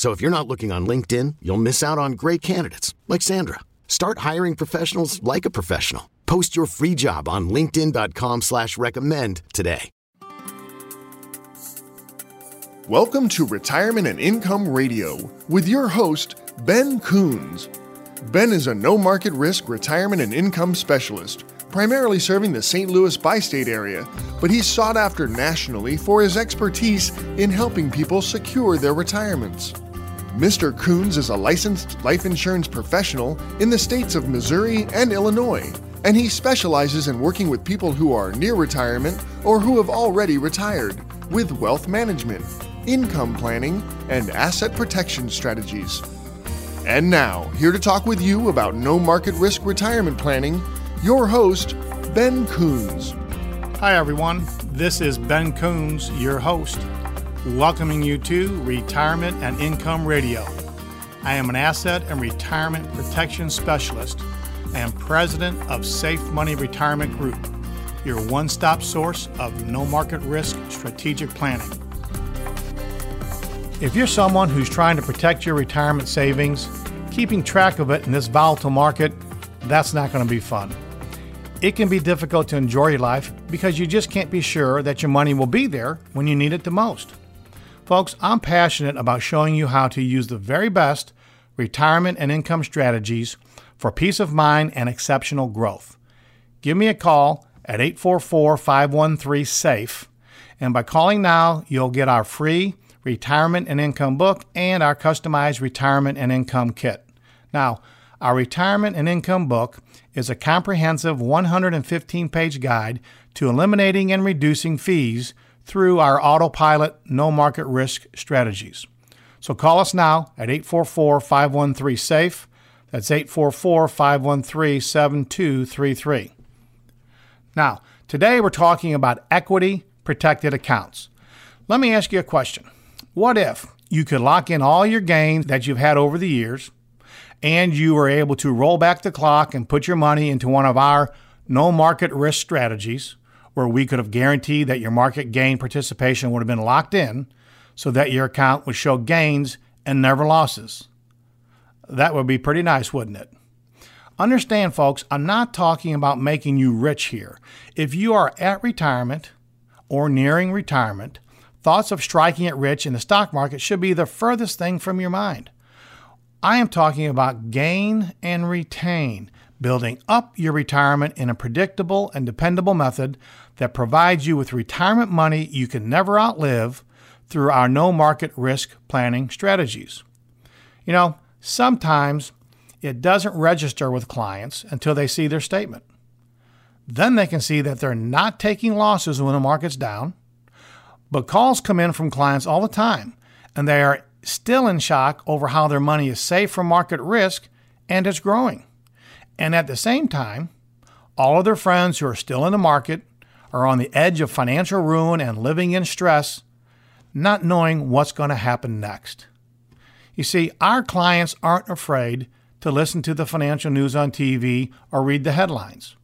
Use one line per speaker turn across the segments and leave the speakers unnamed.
So if you're not looking on LinkedIn, you'll miss out on great candidates like Sandra. Start hiring professionals like a professional. Post your free job on LinkedIn.com slash recommend today.
Welcome to Retirement and Income Radio with your host, Ben Coons. Ben is a no market risk retirement and income specialist, primarily serving the St. Louis bi state area, but he's sought after nationally for his expertise in helping people secure their retirements. Mr. Coons is a licensed life insurance professional in the states of Missouri and Illinois, and he specializes in working with people who are near retirement or who have already retired with wealth management, income planning, and asset protection strategies. And now, here to talk with you about no market risk retirement planning, your host, Ben Coons.
Hi, everyone. This is Ben Coons, your host welcoming you to Retirement and Income Radio. I am an asset and retirement protection specialist and president of Safe Money Retirement Group, your one stop source of no market risk strategic planning. If you're someone who's trying to protect your retirement savings, keeping track of it in this volatile market, that's not going to be fun. It can be difficult to enjoy your life because you just can't be sure that your money will be there when you need it the most. Folks, I'm passionate about showing you how to use the very best retirement and income strategies for peace of mind and exceptional growth. Give me a call at 844 513 SAFE, and by calling now, you'll get our free retirement and income book and our customized retirement and income kit. Now, our retirement and income book is a comprehensive 115 page guide to eliminating and reducing fees through our autopilot no market risk strategies. So call us now at 844 513 SAFE. That's 844 513 7233. Now, today we're talking about equity protected accounts. Let me ask you a question. What if you could lock in all your gains that you've had over the years and you were able to roll back the clock and put your money into one of our no market risk strategies? Where we could have guaranteed that your market gain participation would have been locked in so that your account would show gains and never losses. That would be pretty nice, wouldn't it? Understand, folks, I'm not talking about making you rich here. If you are at retirement or nearing retirement, thoughts of striking it rich in the stock market should be the furthest thing from your mind. I am talking about gain and retain, building up your retirement in a predictable and dependable method that provides you with retirement money you can never outlive through our no market risk planning strategies. You know, sometimes it doesn't register with clients until they see their statement. Then they can see that they're not taking losses when the market's down. But calls come in from clients all the time, and they are still in shock over how their money is safe from market risk and it's growing. And at the same time, all of their friends who are still in the market are on the edge of financial ruin and living in stress, not knowing what's going to happen next. You see, our clients aren't afraid to listen to the financial news on TV or read the headlines.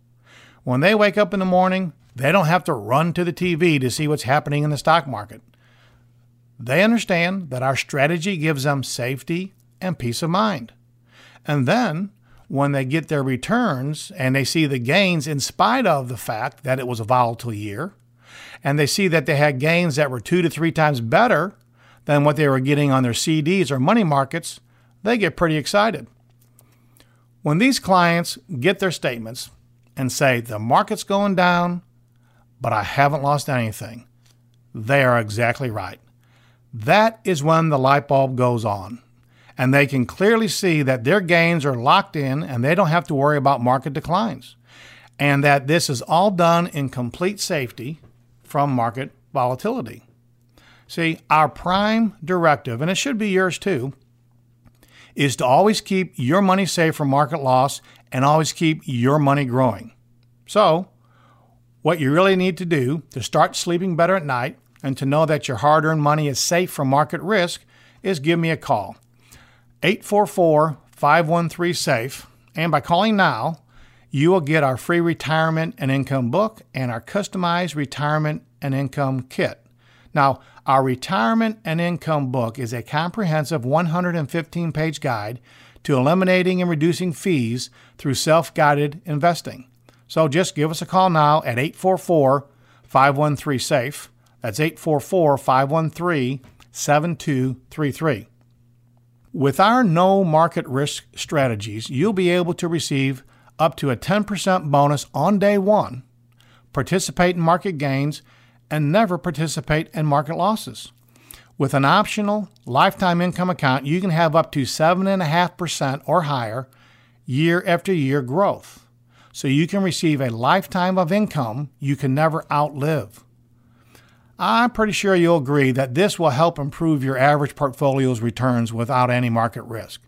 When they wake up in the morning, they don't have to run to the TV to see what's happening in the stock market. They understand that our strategy gives them safety and peace of mind. And then when they get their returns and they see the gains in spite of the fact that it was a volatile year, and they see that they had gains that were two to three times better than what they were getting on their CDs or money markets, they get pretty excited. When these clients get their statements and say, the market's going down, but I haven't lost anything, they are exactly right. That is when the light bulb goes on, and they can clearly see that their gains are locked in and they don't have to worry about market declines, and that this is all done in complete safety from market volatility. See, our prime directive, and it should be yours too, is to always keep your money safe from market loss and always keep your money growing. So, what you really need to do to start sleeping better at night and to know that your hard earned money is safe from market risk is give me a call. 844 513 SAFE. And by calling now, you will get our free retirement and income book and our customized retirement and income kit. Now, our retirement and income book is a comprehensive 115 page guide to eliminating and reducing fees through self guided investing. So just give us a call now at 844 513 SAFE. That's 844 513 7233. With our no market risk strategies, you'll be able to receive up to a 10% bonus on day one, participate in market gains, and never participate in market losses. With an optional lifetime income account, you can have up to 7.5% or higher year after year growth. So you can receive a lifetime of income you can never outlive. I'm pretty sure you'll agree that this will help improve your average portfolio's returns without any market risk.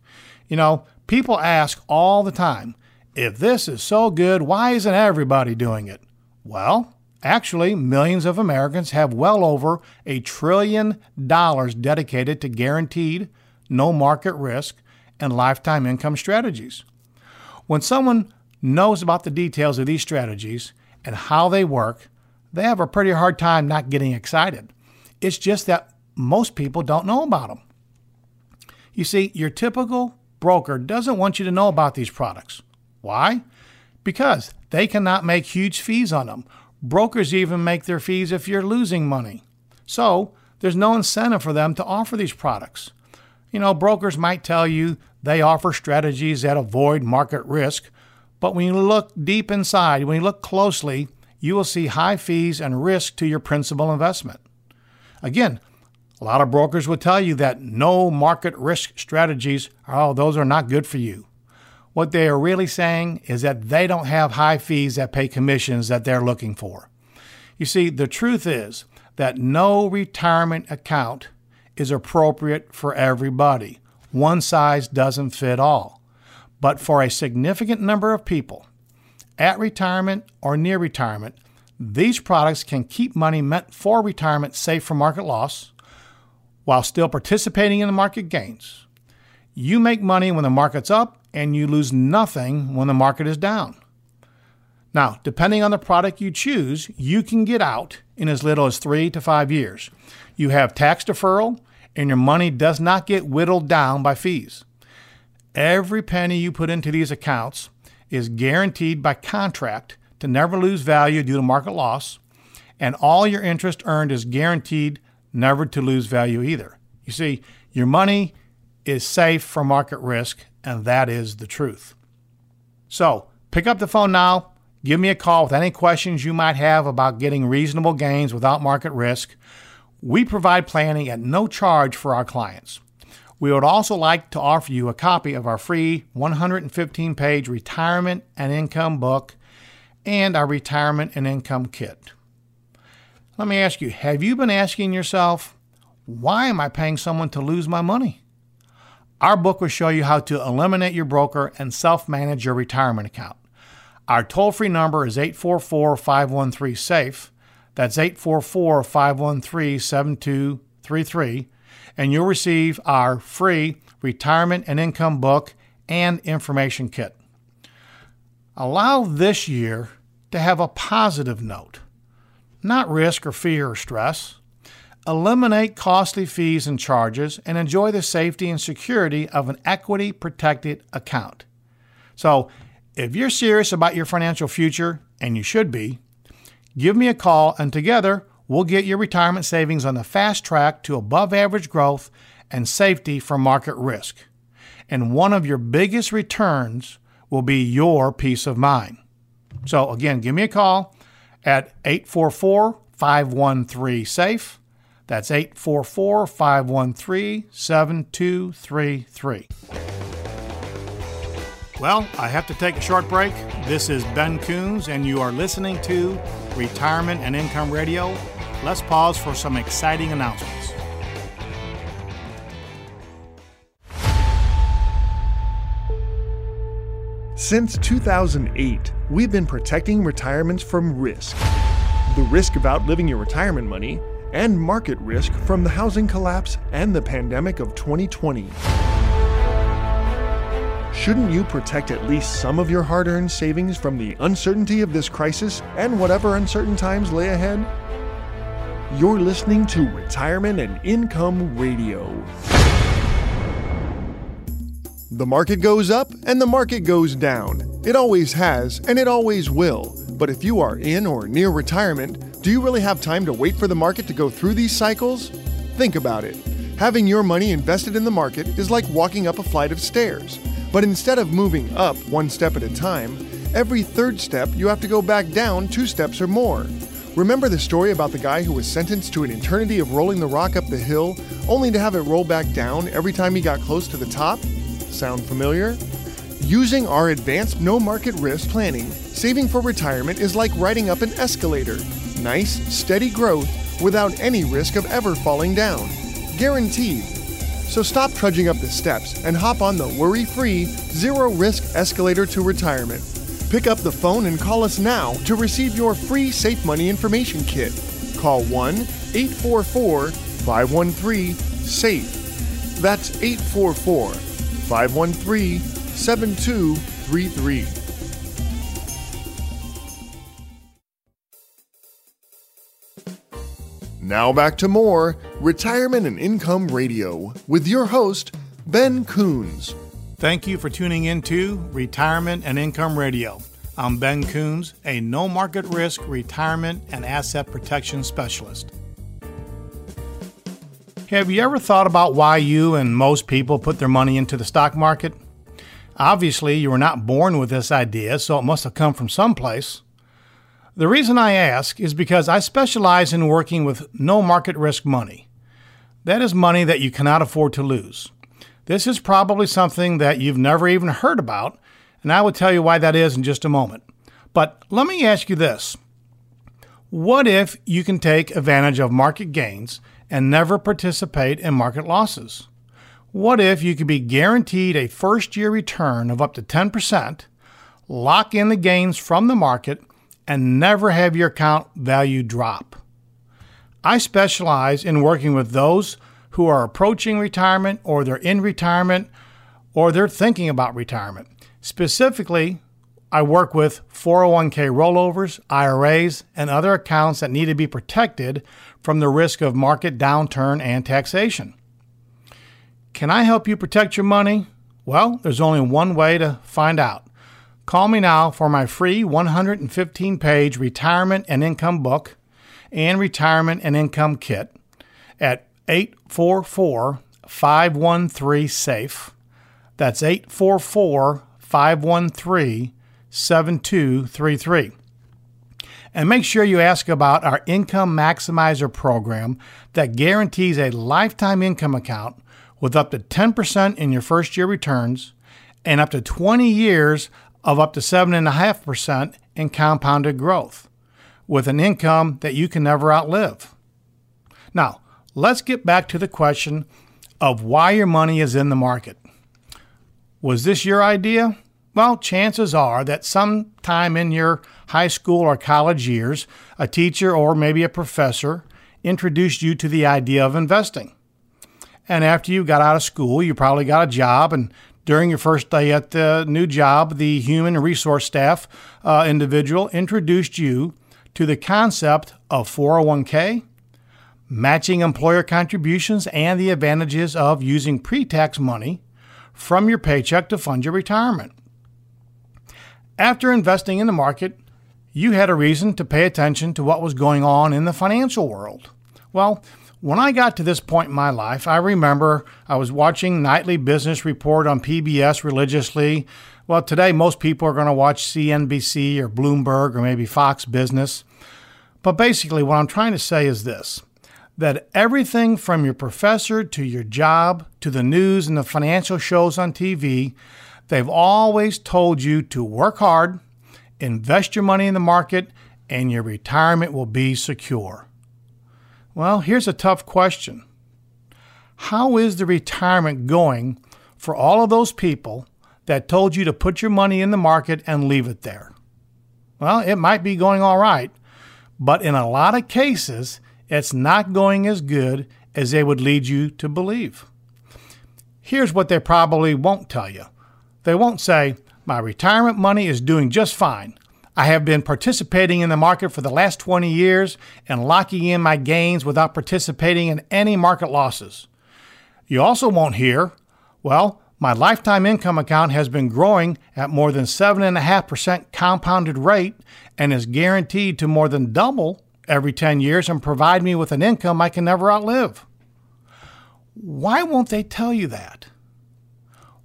You know, people ask all the time if this is so good, why isn't everybody doing it? Well, Actually, millions of Americans have well over a trillion dollars dedicated to guaranteed, no market risk, and lifetime income strategies. When someone knows about the details of these strategies and how they work, they have a pretty hard time not getting excited. It's just that most people don't know about them. You see, your typical broker doesn't want you to know about these products. Why? Because they cannot make huge fees on them Brokers even make their fees if you're losing money. So there's no incentive for them to offer these products. You know, brokers might tell you they offer strategies that avoid market risk, but when you look deep inside, when you look closely, you will see high fees and risk to your principal investment. Again, a lot of brokers will tell you that no market risk strategies, oh, those are not good for you. What they are really saying is that they don't have high fees that pay commissions that they're looking for. You see, the truth is that no retirement account is appropriate for everybody. One size doesn't fit all. But for a significant number of people, at retirement or near retirement, these products can keep money meant for retirement safe from market loss while still participating in the market gains. You make money when the market's up and you lose nothing when the market is down. Now, depending on the product you choose, you can get out in as little as three to five years. You have tax deferral, and your money does not get whittled down by fees. Every penny you put into these accounts is guaranteed by contract to never lose value due to market loss, and all your interest earned is guaranteed never to lose value either. You see, your money is safe from market risk and that is the truth. So pick up the phone now. Give me a call with any questions you might have about getting reasonable gains without market risk. We provide planning at no charge for our clients. We would also like to offer you a copy of our free 115 page retirement and income book and our retirement and income kit. Let me ask you have you been asking yourself, why am I paying someone to lose my money? Our book will show you how to eliminate your broker and self manage your retirement account. Our toll free number is 844 513 SAFE. That's 844 513 7233. And you'll receive our free retirement and income book and information kit. Allow this year to have a positive note, not risk or fear or stress. Eliminate costly fees and charges and enjoy the safety and security of an equity protected account. So, if you're serious about your financial future, and you should be, give me a call and together we'll get your retirement savings on the fast track to above average growth and safety from market risk. And one of your biggest returns will be your peace of mind. So, again, give me a call at 844 513 SAFE. That's 844 513 7233. Well, I have to take a short break. This is Ben Coons, and you are listening to Retirement and Income Radio. Let's pause for some exciting announcements.
Since 2008, we've been protecting retirements from risk the risk of outliving your retirement money, and market risk from the housing collapse and the pandemic of 2020. Shouldn't you protect at least some of your hard earned savings from the uncertainty of this crisis and whatever uncertain times lay ahead? You're listening to Retirement and Income Radio. The market goes up and the market goes down. It always has and it always will. But if you are in or near retirement, do you really have time to wait for the market to go through these cycles? Think about it. Having your money invested in the market is like walking up a flight of stairs. But instead of moving up one step at a time, every third step you have to go back down two steps or more. Remember the story about the guy who was sentenced to an eternity of rolling the rock up the hill, only to have it roll back down every time he got close to the top? Sound familiar? Using our advanced no market risk planning, saving for retirement is like riding up an escalator. Nice, steady growth without any risk of ever falling down. Guaranteed. So stop trudging up the steps and hop on the worry free, zero risk escalator to retirement. Pick up the phone and call us now to receive your free Safe Money Information Kit. Call 1 844 513 SAFE. That's 844 513 7233. Now back to more Retirement and Income Radio with your host, Ben Coons.
Thank you for tuning in to Retirement and Income Radio. I'm Ben Coons, a no market risk retirement and asset protection specialist. Have you ever thought about why you and most people put their money into the stock market? Obviously, you were not born with this idea, so it must have come from someplace. The reason I ask is because I specialize in working with no market risk money. That is money that you cannot afford to lose. This is probably something that you've never even heard about, and I will tell you why that is in just a moment. But let me ask you this What if you can take advantage of market gains and never participate in market losses? What if you could be guaranteed a first year return of up to 10%, lock in the gains from the market, and never have your account value drop. I specialize in working with those who are approaching retirement or they're in retirement or they're thinking about retirement. Specifically, I work with 401k rollovers, IRAs, and other accounts that need to be protected from the risk of market downturn and taxation. Can I help you protect your money? Well, there's only one way to find out. Call me now for my free 115 page retirement and income book and retirement and income kit at 844 513 SAFE. That's 844 513 7233. And make sure you ask about our Income Maximizer program that guarantees a lifetime income account with up to 10% in your first year returns and up to 20 years of up to 7.5% in compounded growth, with an income that you can never outlive. Now, let's get back to the question of why your money is in the market. Was this your idea? Well, chances are that sometime in your high school or college years, a teacher or maybe a professor introduced you to the idea of investing. And after you got out of school, you probably got a job and during your first day at the new job, the human resource staff uh, individual introduced you to the concept of 401k, matching employer contributions, and the advantages of using pre tax money from your paycheck to fund your retirement. After investing in the market, you had a reason to pay attention to what was going on in the financial world. Well, when I got to this point in my life, I remember I was watching Nightly Business Report on PBS religiously Well, today most people are going to watch CNBC or Bloomberg or maybe Fox Business. But basically, what I'm trying to say is this that everything from your professor to your job to the news and the financial shows on TV, they've always told you to work hard, invest your money in the market, and your retirement will be secure. Well, here's a tough question How is the retirement going for all of those people that told you to put your money in the market and leave it there? Well, it might be going all right, but in a lot of cases, it's not going as good as they would lead you to believe. Here's what they probably won't tell you they won't say, My retirement money is doing just fine. I have been participating in the market for the last 20 years and locking in my gains without participating in any market losses. You also won't hear, Well, my lifetime income account has been growing at more than 7.5% compounded rate and is guaranteed to more than double every 10 years and provide me with an income I can never outlive. Why won't they tell you that?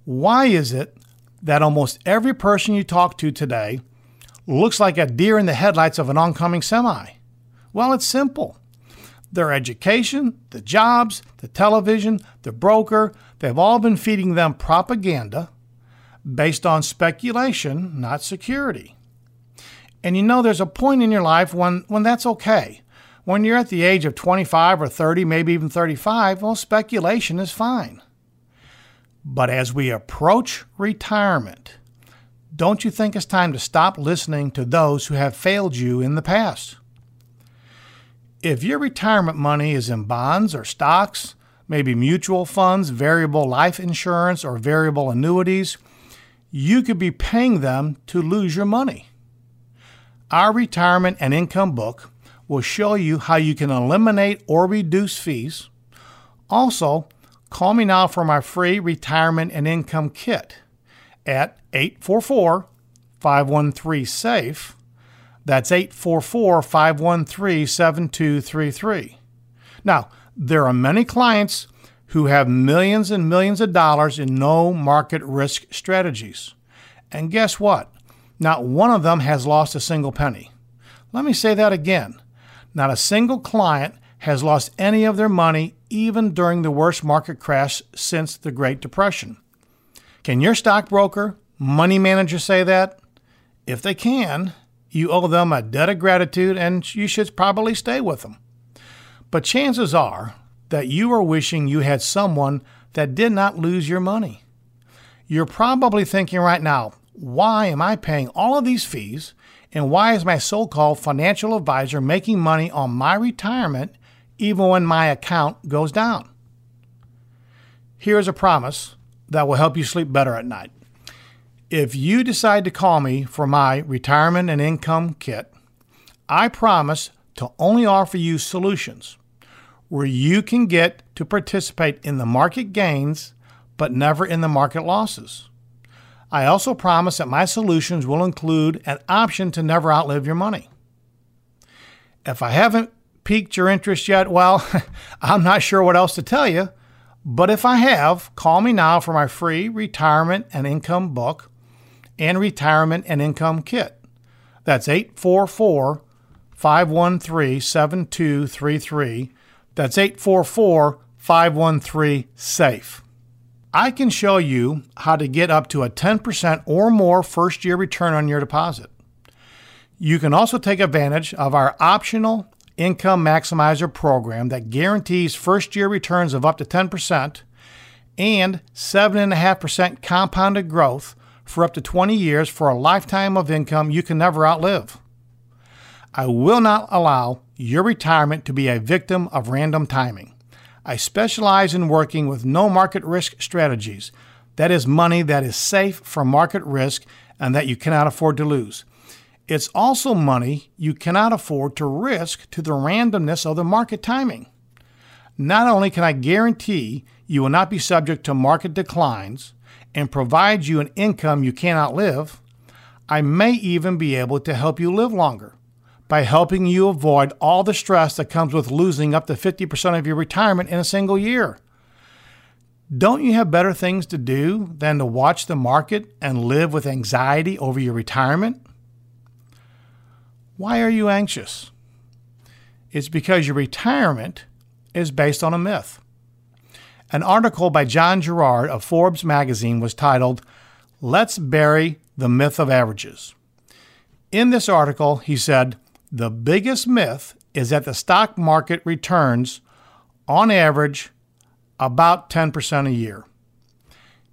Why is it that almost every person you talk to today looks like a deer in the headlights of an oncoming semi? Well, it's simple. Their education, the jobs, the television, the broker, they've all been feeding them propaganda based on speculation, not security. And you know, there's a point in your life when, when that's okay. When you're at the age of 25 or 30, maybe even 35, well, speculation is fine. But as we approach retirement, don't you think it's time to stop listening to those who have failed you in the past? If your retirement money is in bonds or stocks, maybe mutual funds, variable life insurance, or variable annuities, you could be paying them to lose your money. Our retirement and income book will show you how you can eliminate or reduce fees. Also, call me now for my free retirement and income kit at 844 513 SAFE. That's 844 513 7233. Now, there are many clients who have millions and millions of dollars in no market risk strategies. And guess what? Not one of them has lost a single penny. Let me say that again. Not a single client has lost any of their money even during the worst market crash since the Great Depression. Can your stockbroker, money manager say that? If they can, you owe them a debt of gratitude and you should probably stay with them. But chances are that you are wishing you had someone that did not lose your money. You're probably thinking right now, why am I paying all of these fees? And why is my so called financial advisor making money on my retirement even when my account goes down? Here's a promise that will help you sleep better at night. If you decide to call me for my retirement and income kit, I promise to only offer you solutions where you can get to participate in the market gains but never in the market losses. I also promise that my solutions will include an option to never outlive your money. If I haven't piqued your interest yet, well, I'm not sure what else to tell you. But if I have, call me now for my free retirement and income book and retirement and income kit. That's 844 513 7233. That's 844 513 SAFE. I can show you how to get up to a 10% or more first year return on your deposit. You can also take advantage of our optional income maximizer program that guarantees first year returns of up to 10% and 7.5% compounded growth for up to 20 years for a lifetime of income you can never outlive. I will not allow your retirement to be a victim of random timing. I specialize in working with no market risk strategies. That is money that is safe from market risk and that you cannot afford to lose. It's also money you cannot afford to risk to the randomness of the market timing. Not only can I guarantee you will not be subject to market declines and provide you an income you cannot live, I may even be able to help you live longer by helping you avoid all the stress that comes with losing up to 50% of your retirement in a single year. Don't you have better things to do than to watch the market and live with anxiety over your retirement? Why are you anxious? It's because your retirement is based on a myth. An article by John Gerard of Forbes magazine was titled, Let's Bury the Myth of Averages. In this article, he said, The biggest myth is that the stock market returns, on average, about 10% a year.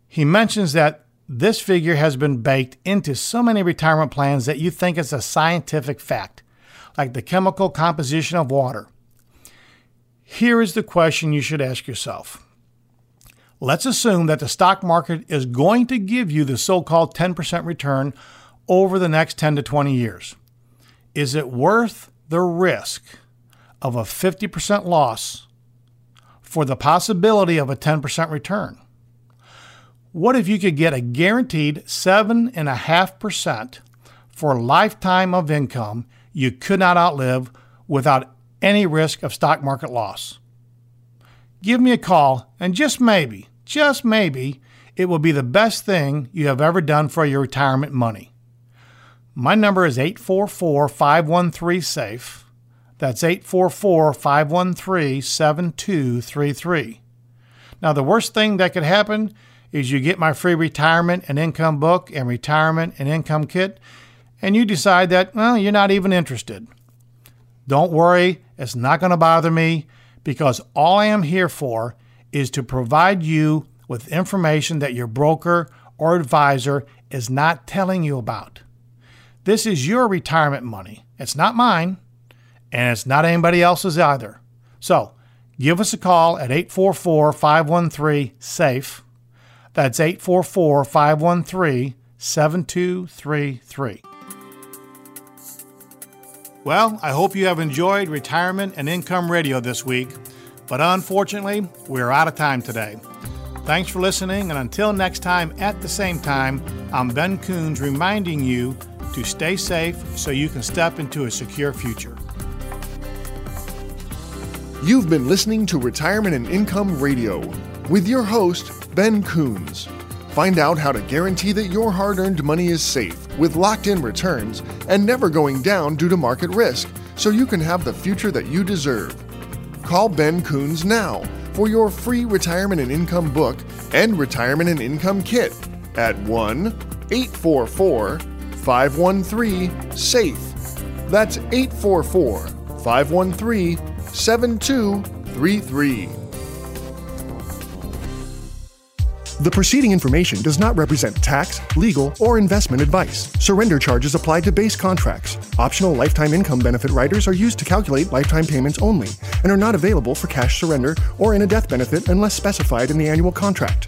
He mentions that this figure has been baked into so many retirement plans that you think it's a scientific fact, like the chemical composition of water. Here is the question you should ask yourself. Let's assume that the stock market is going to give you the so called 10% return over the next 10 to 20 years. Is it worth the risk of a 50% loss for the possibility of a 10% return. What if you could get a guaranteed 7.5% for a lifetime of income you could not outlive without any risk of stock market loss? Give me a call, and just maybe, just maybe, it will be the best thing you have ever done for your retirement money. My number is 844 513 SAFE. That's 844 513 7233. Now, the worst thing that could happen is you get my free retirement and income book and retirement and income kit, and you decide that, well, you're not even interested. Don't worry, it's not going to bother me because all I am here for is to provide you with information that your broker or advisor is not telling you about. This is your retirement money, it's not mine and it's not anybody else's either. So give us a call at 844 513 SAFE. That's 844 513 7233. Well, I hope you have enjoyed Retirement and Income Radio this week, but unfortunately, we're out of time today. Thanks for listening, and until next time at the same time, I'm Ben Coons reminding you to stay safe so you can step into a secure future.
You've been listening to Retirement and Income Radio with your host, Ben Coons. Find out how to guarantee that your hard earned money is safe with locked in returns and never going down due to market risk so you can have the future that you deserve. Call Ben Coons now for your free retirement and income book and retirement and income kit at 1 844 513 SAFE. That's 844 513 7233. The preceding information does not represent tax, legal, or investment advice. Surrender charges apply to base contracts. Optional lifetime income benefit riders are used to calculate lifetime payments only and are not available for cash surrender or in a death benefit unless specified in the annual contract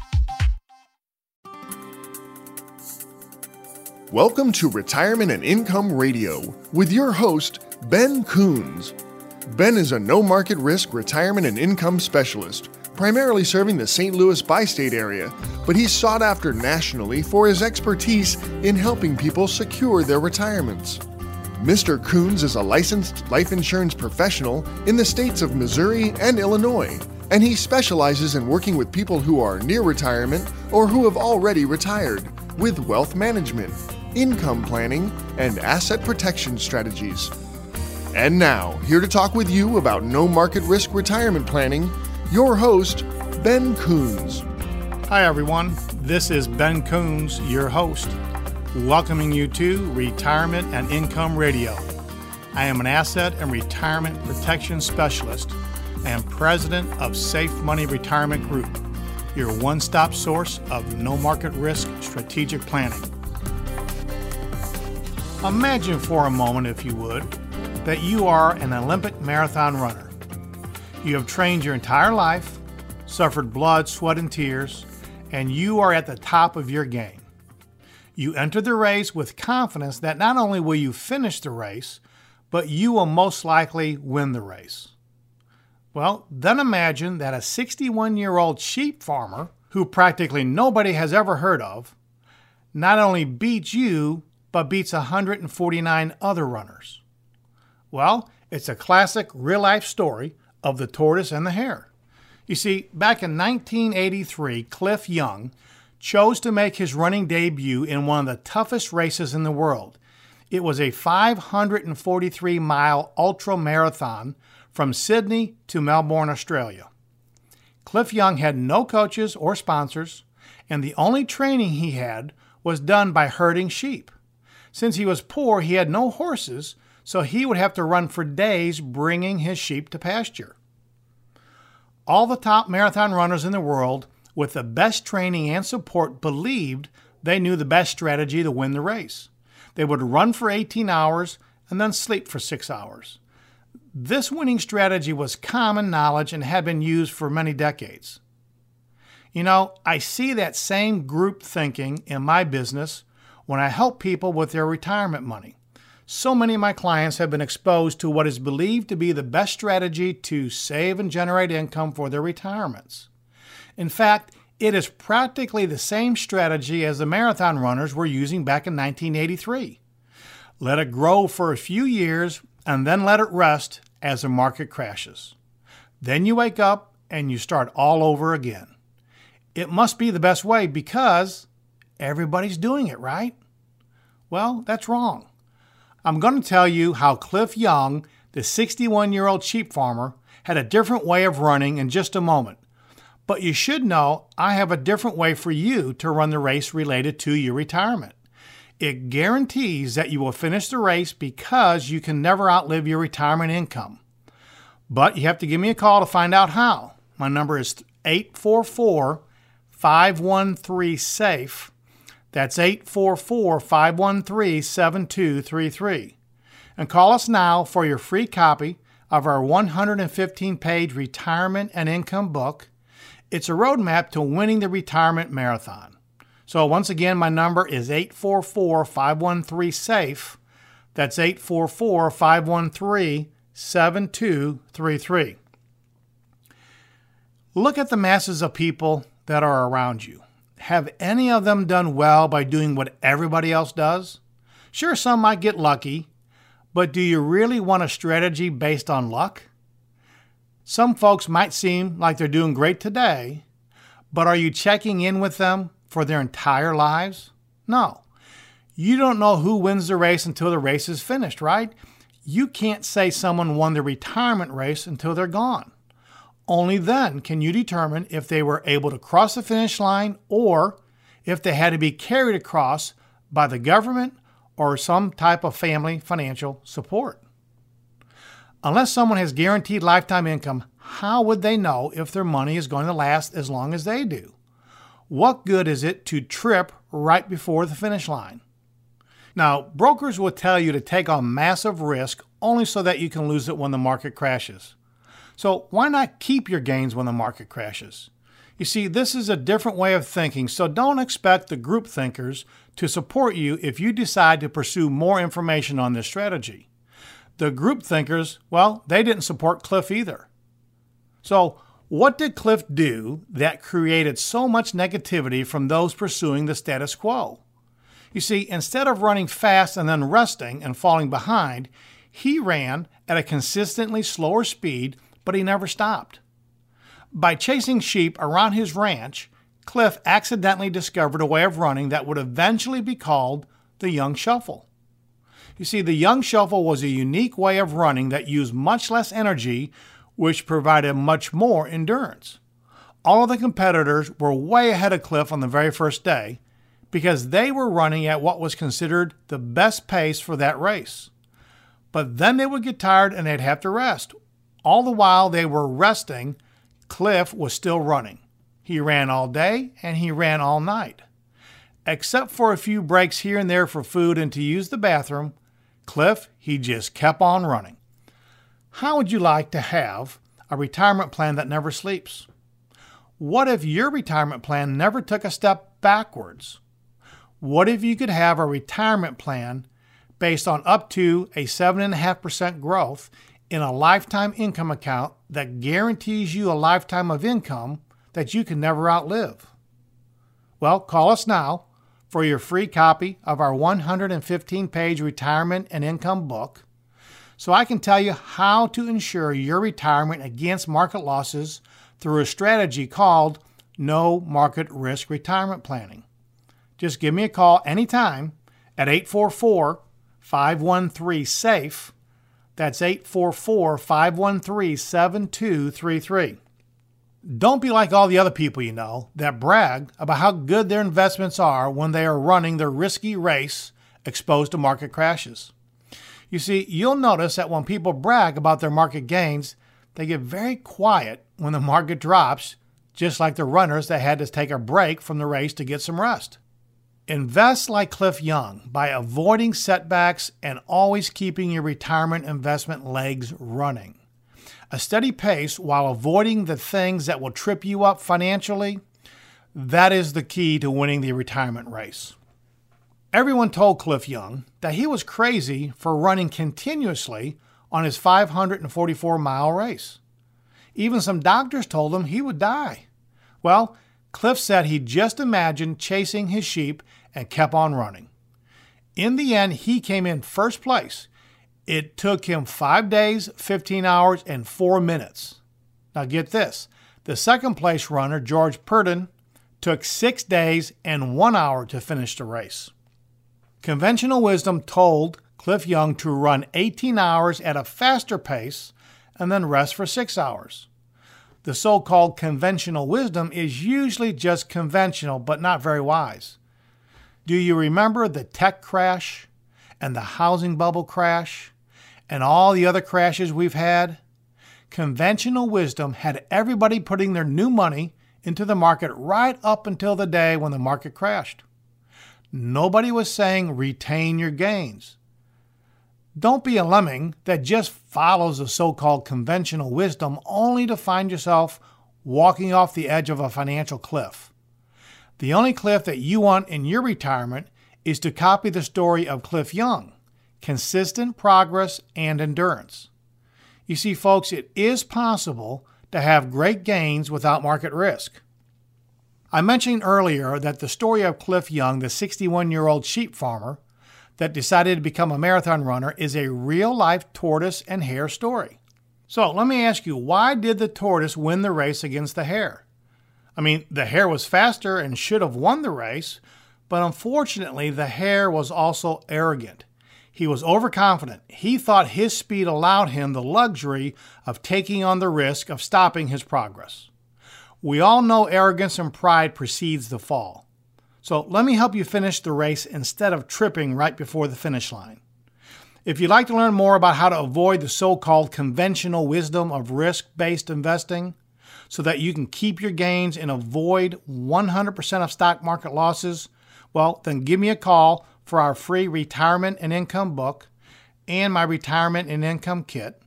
Welcome to Retirement and Income Radio with your host, Ben Coons. Ben is a no market risk retirement and income specialist, primarily serving the St. Louis bi state area, but he's sought after nationally for his expertise in helping people secure their retirements. Mr. Coons is a licensed life insurance professional in the states of Missouri and Illinois, and he specializes in working with people who are near retirement or who have already retired with wealth management income planning, and asset protection strategies. And now, here to talk with you about no market risk retirement planning, your host, Ben Coons.
Hi, everyone. This is Ben Coons, your host, welcoming you to Retirement and Income Radio. I am an asset and retirement protection specialist and president of Safe Money Retirement Group, your one stop source of no market risk strategic planning. Imagine for a moment, if you would, that you are an Olympic marathon runner. You have trained your entire life, suffered blood, sweat, and tears, and you are at the top of your game. You enter the race with confidence that not only will you finish the race, but you will most likely win the race. Well, then imagine that a 61 year old sheep farmer, who practically nobody has ever heard of, not only beats you, but beats 149 other runners. Well, it's a classic real life story of the tortoise and the hare. You see, back in 1983, Cliff Young chose to make his running debut in one of the toughest races in the world. It was a 543 mile ultra marathon from Sydney to Melbourne, Australia. Cliff Young had no coaches or sponsors, and the only training he had was done by herding sheep. Since he was poor, he had no horses, so he would have to run for days bringing his sheep to pasture. All the top marathon runners in the world with the best training and support believed they knew the best strategy to win the race. They would run for 18 hours and then sleep for six hours. This winning strategy was common knowledge and had been used for many decades. You know, I see that same group thinking in my business when I help people with their retirement money. So many of my clients have been exposed to what is believed to be the best strategy to save and generate income for their retirements. In fact, it is practically the same strategy as the marathon runners were using back in 1983. Let it grow for a few years and then let it rest as the market crashes. Then you wake up and you start all over again. It must be the best way because everybody's doing it, right? Well, that's wrong. I'm going to tell you how Cliff Young, the 61 year old sheep farmer, had a different way of running in just a moment. But you should know I have a different way for you to run the race related to your retirement. It guarantees that you will finish the race because you can never outlive your retirement income. But you have to give me a call to find out how. My number is 844 513 SAFE. That's 844 513 7233. And call us now for your free copy of our 115 page retirement and income book. It's a roadmap to winning the retirement marathon. So, once again, my number is 844 513 SAFE. That's 844 513 7233. Look at the masses of people that are around you. Have any of them done well by doing what everybody else does? Sure, some might get lucky, but do you really want a strategy based on luck? Some folks might seem like they're doing great today, but are you checking in with them for their entire lives? No. You don't know who wins the race until the race is finished, right? You can't say someone won the retirement race until they're gone. Only then can you determine if they were able to cross the finish line or if they had to be carried across by the government or some type of family financial support. Unless someone has guaranteed lifetime income, how would they know if their money is going to last as long as they do? What good is it to trip right before the finish line? Now, brokers will tell you to take on massive risk only so that you can lose it when the market crashes. So why not keep your gains when the market crashes? You see, this is a different way of thinking, so don't expect the group thinkers to support you if you decide to pursue more information on this strategy. The group thinkers, well, they didn't support Cliff either. So, what did Cliff do that created so much negativity from those pursuing the status quo? You see, instead of running fast and then resting and falling behind, he ran at a consistently slower speed but he never stopped. By chasing sheep around his ranch, Cliff accidentally discovered a way of running that would eventually be called the Young Shuffle. You see, the Young Shuffle was a unique way of running that used much less energy, which provided much more endurance. All of the competitors were way ahead of Cliff on the very first day because they were running at what was considered the best pace for that race. But then they would get tired and they'd have to rest, all the while they were resting, Cliff was still running. He ran all day and he ran all night. Except for a few breaks here and there for food and to use the bathroom, Cliff, he just kept on running. How would you like to have a retirement plan that never sleeps? What if your retirement plan never took a step backwards? What if you could have a retirement plan based on up to a 7.5% growth in a lifetime income account that guarantees you a lifetime of income that you can never outlive? Well, call us now for your free copy of our 115 page retirement and income book so I can tell you how to ensure your retirement against market losses through a strategy called No Market Risk Retirement Planning. Just give me a call anytime at 844 513 SAFE. That's 844 513 7233. Don't be like all the other people you know that brag about how good their investments are when they are running their risky race exposed to market crashes. You see, you'll notice that when people brag about their market gains, they get very quiet when the market drops, just like the runners that had to take a break from the race to get some rest. Invest like Cliff Young by avoiding setbacks and always keeping your retirement investment legs running. A steady pace while avoiding the things that will trip you up financially, that is the key to winning the retirement race. Everyone told Cliff Young that he was crazy for running continuously on his 544 mile race. Even some doctors told him he would die. Well, Cliff said he just imagined chasing his sheep and kept on running. In the end, he came in first place it took him five days, 15 hours, and four minutes. Now get this the second place runner, George Perdon, took six days and one hour to finish the race. Conventional wisdom told Cliff Young to run 18 hours at a faster pace and then rest for six hours. The so called conventional wisdom is usually just conventional but not very wise. Do you remember the tech crash and the housing bubble crash and all the other crashes we've had, conventional wisdom had everybody putting their new money into the market right up until the day when the market crashed. Nobody was saying retain your gains. Don't be a lemming that just follows the so called conventional wisdom only to find yourself walking off the edge of a financial cliff. The only cliff that you want in your retirement is to copy the story of Cliff Young consistent progress, and endurance. You see, folks, it is possible to have great gains without market risk. I mentioned earlier that the story of Cliff Young, the 61 year old sheep farmer that decided to become a marathon runner, is a real life tortoise and hare story. So let me ask you, why did the tortoise win the race against the hare? I mean, the hare was faster and should have won the race, but unfortunately, the hare was also arrogant. He was overconfident. He thought his speed allowed him the luxury of taking on the risk of stopping his progress. We all know arrogance and pride precedes the fall. So let me help you finish the race instead of tripping right before the finish line. If you'd like to learn more about how to avoid the so called conventional wisdom of risk based investing so that you can keep your gains and avoid 100% of stock market losses, well, then give me a call for our free retirement and income book and my retirement and income kit.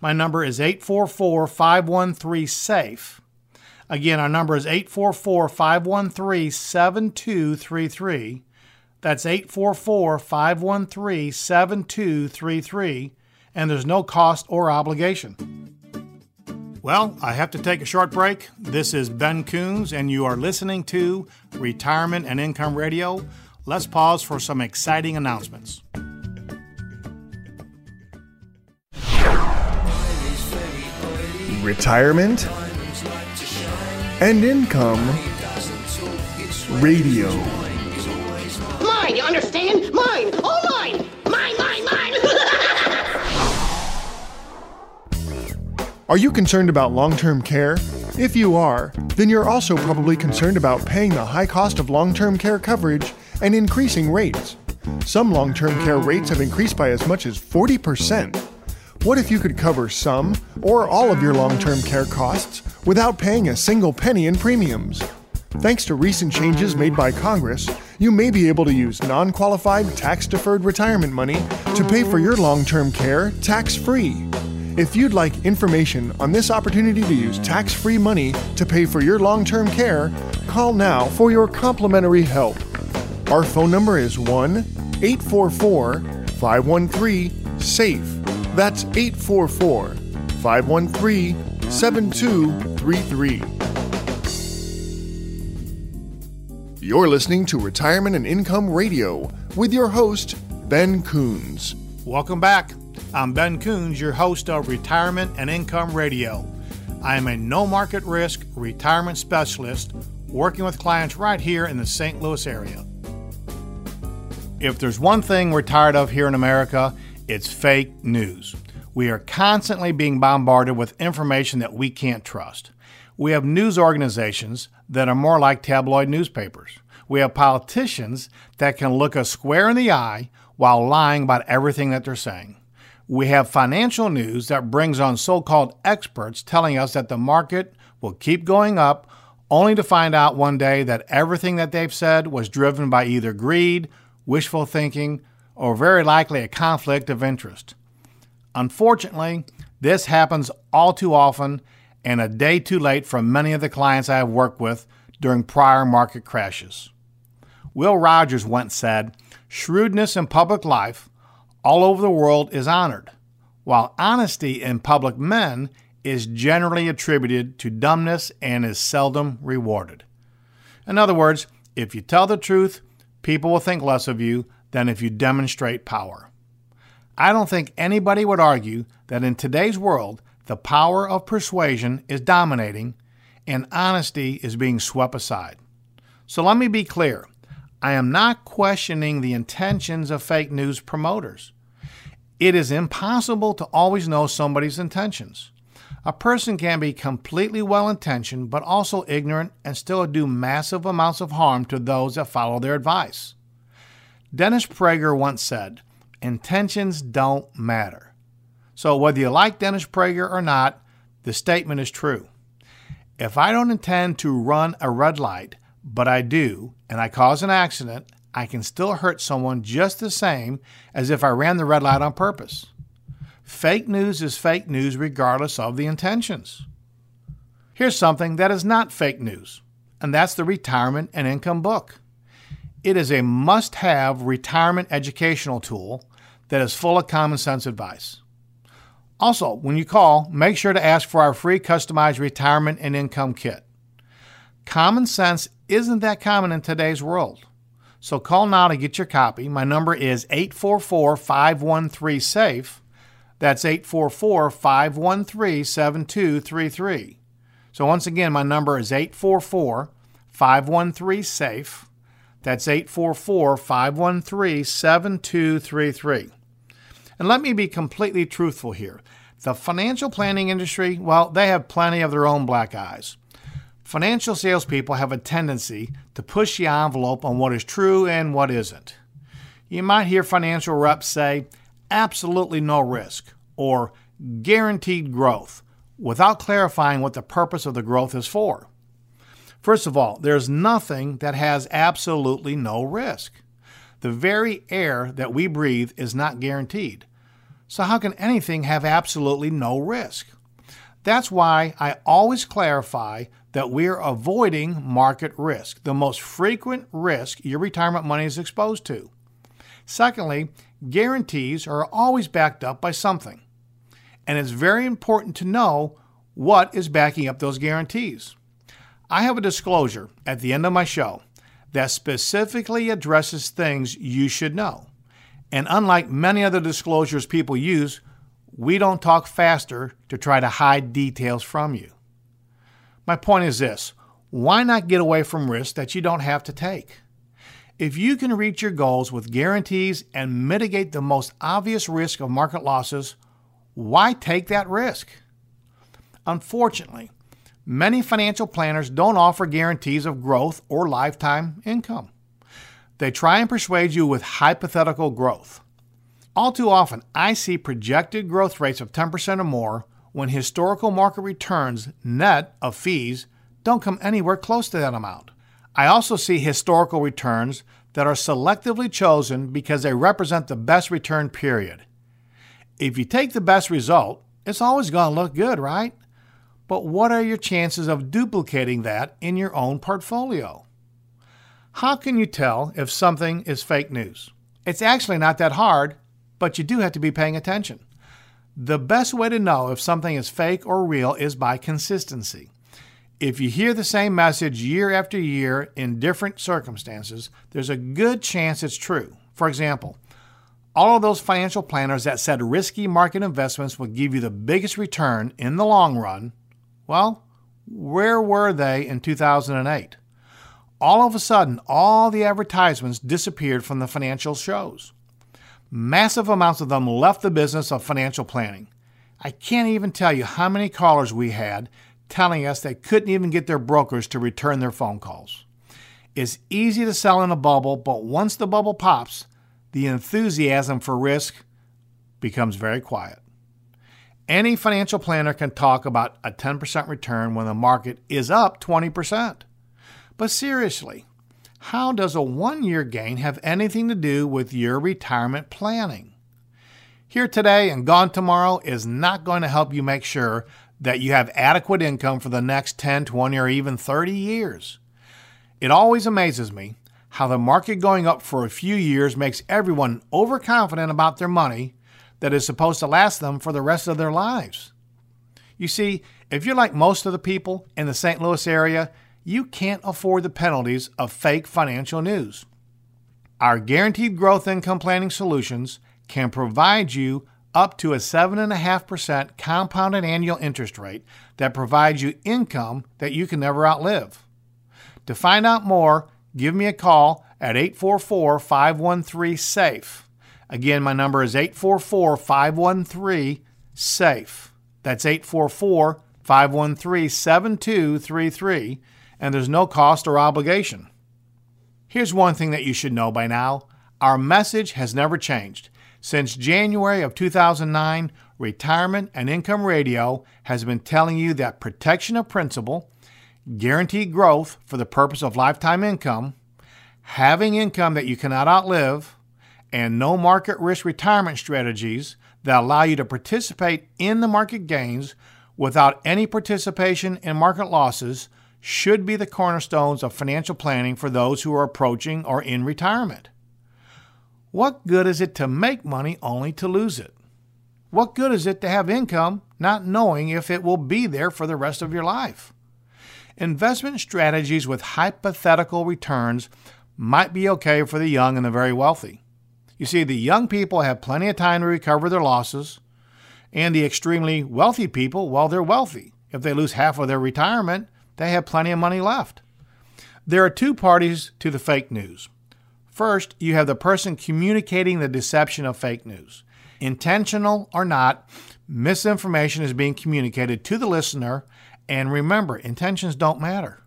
My number is 844 513 SAFE. Again, our number is 844 513 7233. That's 844 513 7233, and there's no cost or obligation. Well, I have to take a short break. This is Ben Coons, and you are listening to Retirement and Income Radio let's pause for some exciting announcements.
Retirement and Income Radio.
Mine, you understand? Mine! All mine! Mine, mine, mine!
are you concerned about long term care? If you are, then you're also probably concerned about paying the high cost of long term care coverage and increasing rates. Some long term care rates have increased by as much as 40%. What if you could cover some or all of your long term care costs without paying a single penny in premiums? Thanks to recent changes made by Congress, you may be able to use non qualified tax deferred retirement money to pay for your long term care tax free. If you'd like information on this opportunity to use tax free money to pay for your long term care, call now for your complimentary help. Our phone number is 1 844 513 SAFE. That's 844 513 7233. You're listening to Retirement and Income Radio with your host, Ben Coons.
Welcome back. I'm Ben Coons, your host of Retirement and Income Radio. I am a no market risk retirement specialist working with clients right here in the St. Louis area. If there's one thing we're tired of here in America, it's fake news. We are constantly being bombarded with information that we can't trust. We have news organizations that are more like tabloid newspapers. We have politicians that can look us square in the eye while lying about everything that they're saying. We have financial news that brings on so called experts telling us that the market will keep going up, only to find out one day that everything that they've said was driven by either greed, wishful thinking, or very likely a conflict of interest. Unfortunately, this happens all too often and a day too late for many of the clients I have worked with during prior market crashes. Will Rogers once said, Shrewdness in public life all over the world is honored, while honesty in public men is generally attributed to dumbness and is seldom rewarded. In other words, if you tell the truth, people will think less of you than if you demonstrate power. I don't think anybody would argue that in today's world, the power of persuasion is dominating and honesty is being swept aside. So let me be clear I am not questioning the intentions of fake news promoters. It is impossible to always know somebody's intentions. A person can be completely well intentioned but also ignorant and still do massive amounts of harm to those that follow their advice. Dennis Prager once said, Intentions don't matter. So, whether you like Dennis Prager or not, the statement is true. If I don't intend to run a red light, but I do, and I cause an accident, I can still hurt someone just the same as if I ran the red light on purpose. Fake news is fake news regardless of the intentions. Here's something that is not fake news, and that's the Retirement and Income book. It is a must have retirement educational tool that is full of common sense advice. Also, when you call, make sure to ask for our free customized retirement and income kit. Common sense isn't that common in today's world. So call now to get your copy. My number is 844 513 SAFE. That's 844 513 7233. So once again, my number is 844 513 SAFE. That's 844 513 7233. And let me be completely truthful here. The financial planning industry, well, they have plenty of their own black eyes. Financial salespeople have a tendency to push the envelope on what is true and what isn't. You might hear financial reps say, absolutely no risk, or guaranteed growth, without clarifying what the purpose of the growth is for. First of all, there's nothing that has absolutely no risk. The very air that we breathe is not guaranteed. So, how can anything have absolutely no risk? That's why I always clarify that we're avoiding market risk, the most frequent risk your retirement money is exposed to. Secondly, guarantees are always backed up by something. And it's very important to know what is backing up those guarantees. I have a disclosure at the end of my show that specifically addresses things you should know. And unlike many other disclosures people use, we don't talk faster to try to hide details from you. My point is this why not get away from risks that you don't have to take? If you can reach your goals with guarantees and mitigate the most obvious risk of market losses, why take that risk? Unfortunately, Many financial planners don't offer guarantees of growth or lifetime income. They try and persuade you with hypothetical growth. All too often, I see projected growth rates of 10% or more when historical market returns net of fees don't come anywhere close to that amount. I also see historical returns that are selectively chosen because they represent the best return period. If you take the best result, it's always going to look good, right? But what are your chances of duplicating that in your own portfolio? How can you tell if something is fake news? It's actually not that hard, but you do have to be paying attention. The best way to know if something is fake or real is by consistency. If you hear the same message year after year in different circumstances, there's a good chance it's true. For example, all of those financial planners that said risky market investments would give you the biggest return in the long run, well, where were they in 2008? All of a sudden, all the advertisements disappeared from the financial shows. Massive amounts of them left the business of financial planning. I can't even tell you how many callers we had telling us they couldn't even get their brokers to return their phone calls. It's easy to sell in a bubble, but once the bubble pops, the enthusiasm for risk becomes very quiet. Any financial planner can talk about a 10% return when the market is up 20%. But seriously, how does a one year gain have anything to do with your retirement planning? Here today and gone tomorrow is not going to help you make sure that you have adequate income for the next 10, 20, or even 30 years. It always amazes me how the market going up for a few years makes everyone overconfident about their money that is supposed to last them for the rest of their lives. You see, if you're like most of the people in the St. Louis area, you can't afford the penalties of fake financial news. Our guaranteed growth income planning solutions can provide you up to a 7.5% compounded annual interest rate that provides you income that you can never outlive. To find out more, give me a call at 844 513 SAFE. Again, my number is 844 513 SAFE. That's 844 513 7233, and there's no cost or obligation. Here's one thing that you should know by now our message has never changed. Since January of 2009, Retirement and Income Radio has been telling you that protection of principal, guaranteed growth for the purpose of lifetime income, having income that you cannot outlive, and no market risk retirement strategies that allow you to participate in the market gains without any participation in market losses should be the cornerstones of financial planning for those who are approaching or in retirement. What good is it to make money only to lose it? What good is it to have income not knowing if it will be there for the rest of your life? Investment strategies with hypothetical returns might be okay for the young and the very wealthy. You see, the young people have plenty of time to recover their losses, and the extremely wealthy people, well, they're wealthy. If they lose half of their retirement, they have plenty of money left. There are two parties to the fake news. First, you have the person communicating the deception of fake news. Intentional or not, misinformation is being communicated to the listener, and remember, intentions don't matter.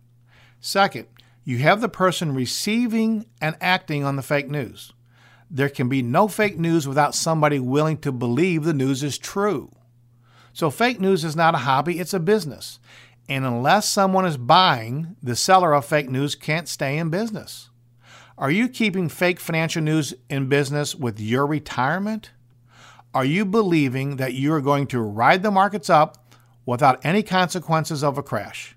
Second, you have the person receiving and acting on the fake news. There can be no fake news without somebody willing to believe the news is true. So, fake news is not a hobby, it's a business. And unless someone is buying, the seller of fake news can't stay in business. Are you keeping fake financial news in business with your retirement? Are you believing that you are going to ride the markets up without any consequences of a crash?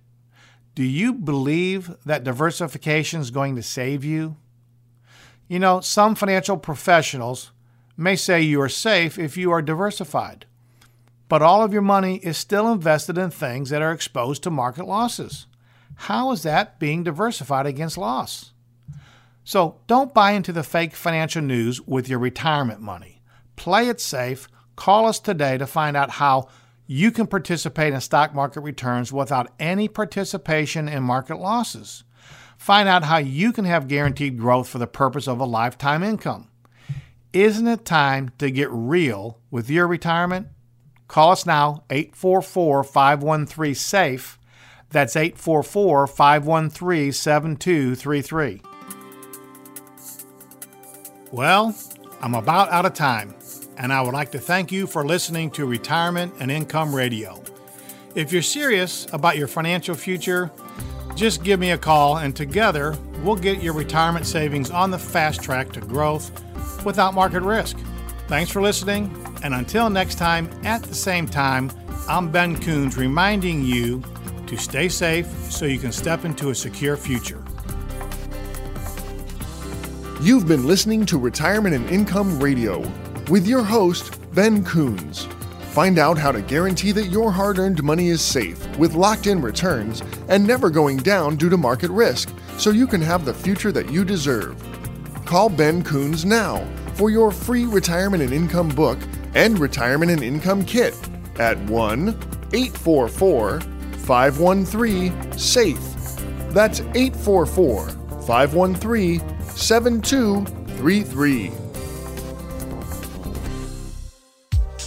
Do you believe that diversification is going to save you? You know, some financial professionals may say you are safe if you are diversified, but all of your money is still invested in things that are exposed to market losses. How is that being diversified against loss? So don't buy into the fake financial news with your retirement money. Play it safe. Call us today to find out how you can participate in stock market returns without any participation in market losses. Find out how you can have guaranteed growth for the purpose of a lifetime income. Isn't it time to get real with your retirement? Call us now, 844 513 SAFE. That's 844 513 7233. Well, I'm about out of time, and I would like to thank you for listening to Retirement and Income Radio. If you're serious about your financial future, just give me a call, and together we'll get your retirement savings on the fast track to growth without market risk. Thanks for listening, and until next time at the same time, I'm Ben Coons reminding you to stay safe so you can step into a secure future.
You've been listening to Retirement and Income Radio with your host, Ben Coons. Find out how to guarantee that your hard earned money is safe with locked in returns and never going down due to market risk so you can have the future that you deserve. Call Ben Coons now for your free retirement and income book and retirement and income kit at 1 844 513 SAFE. That's 844 513 7233.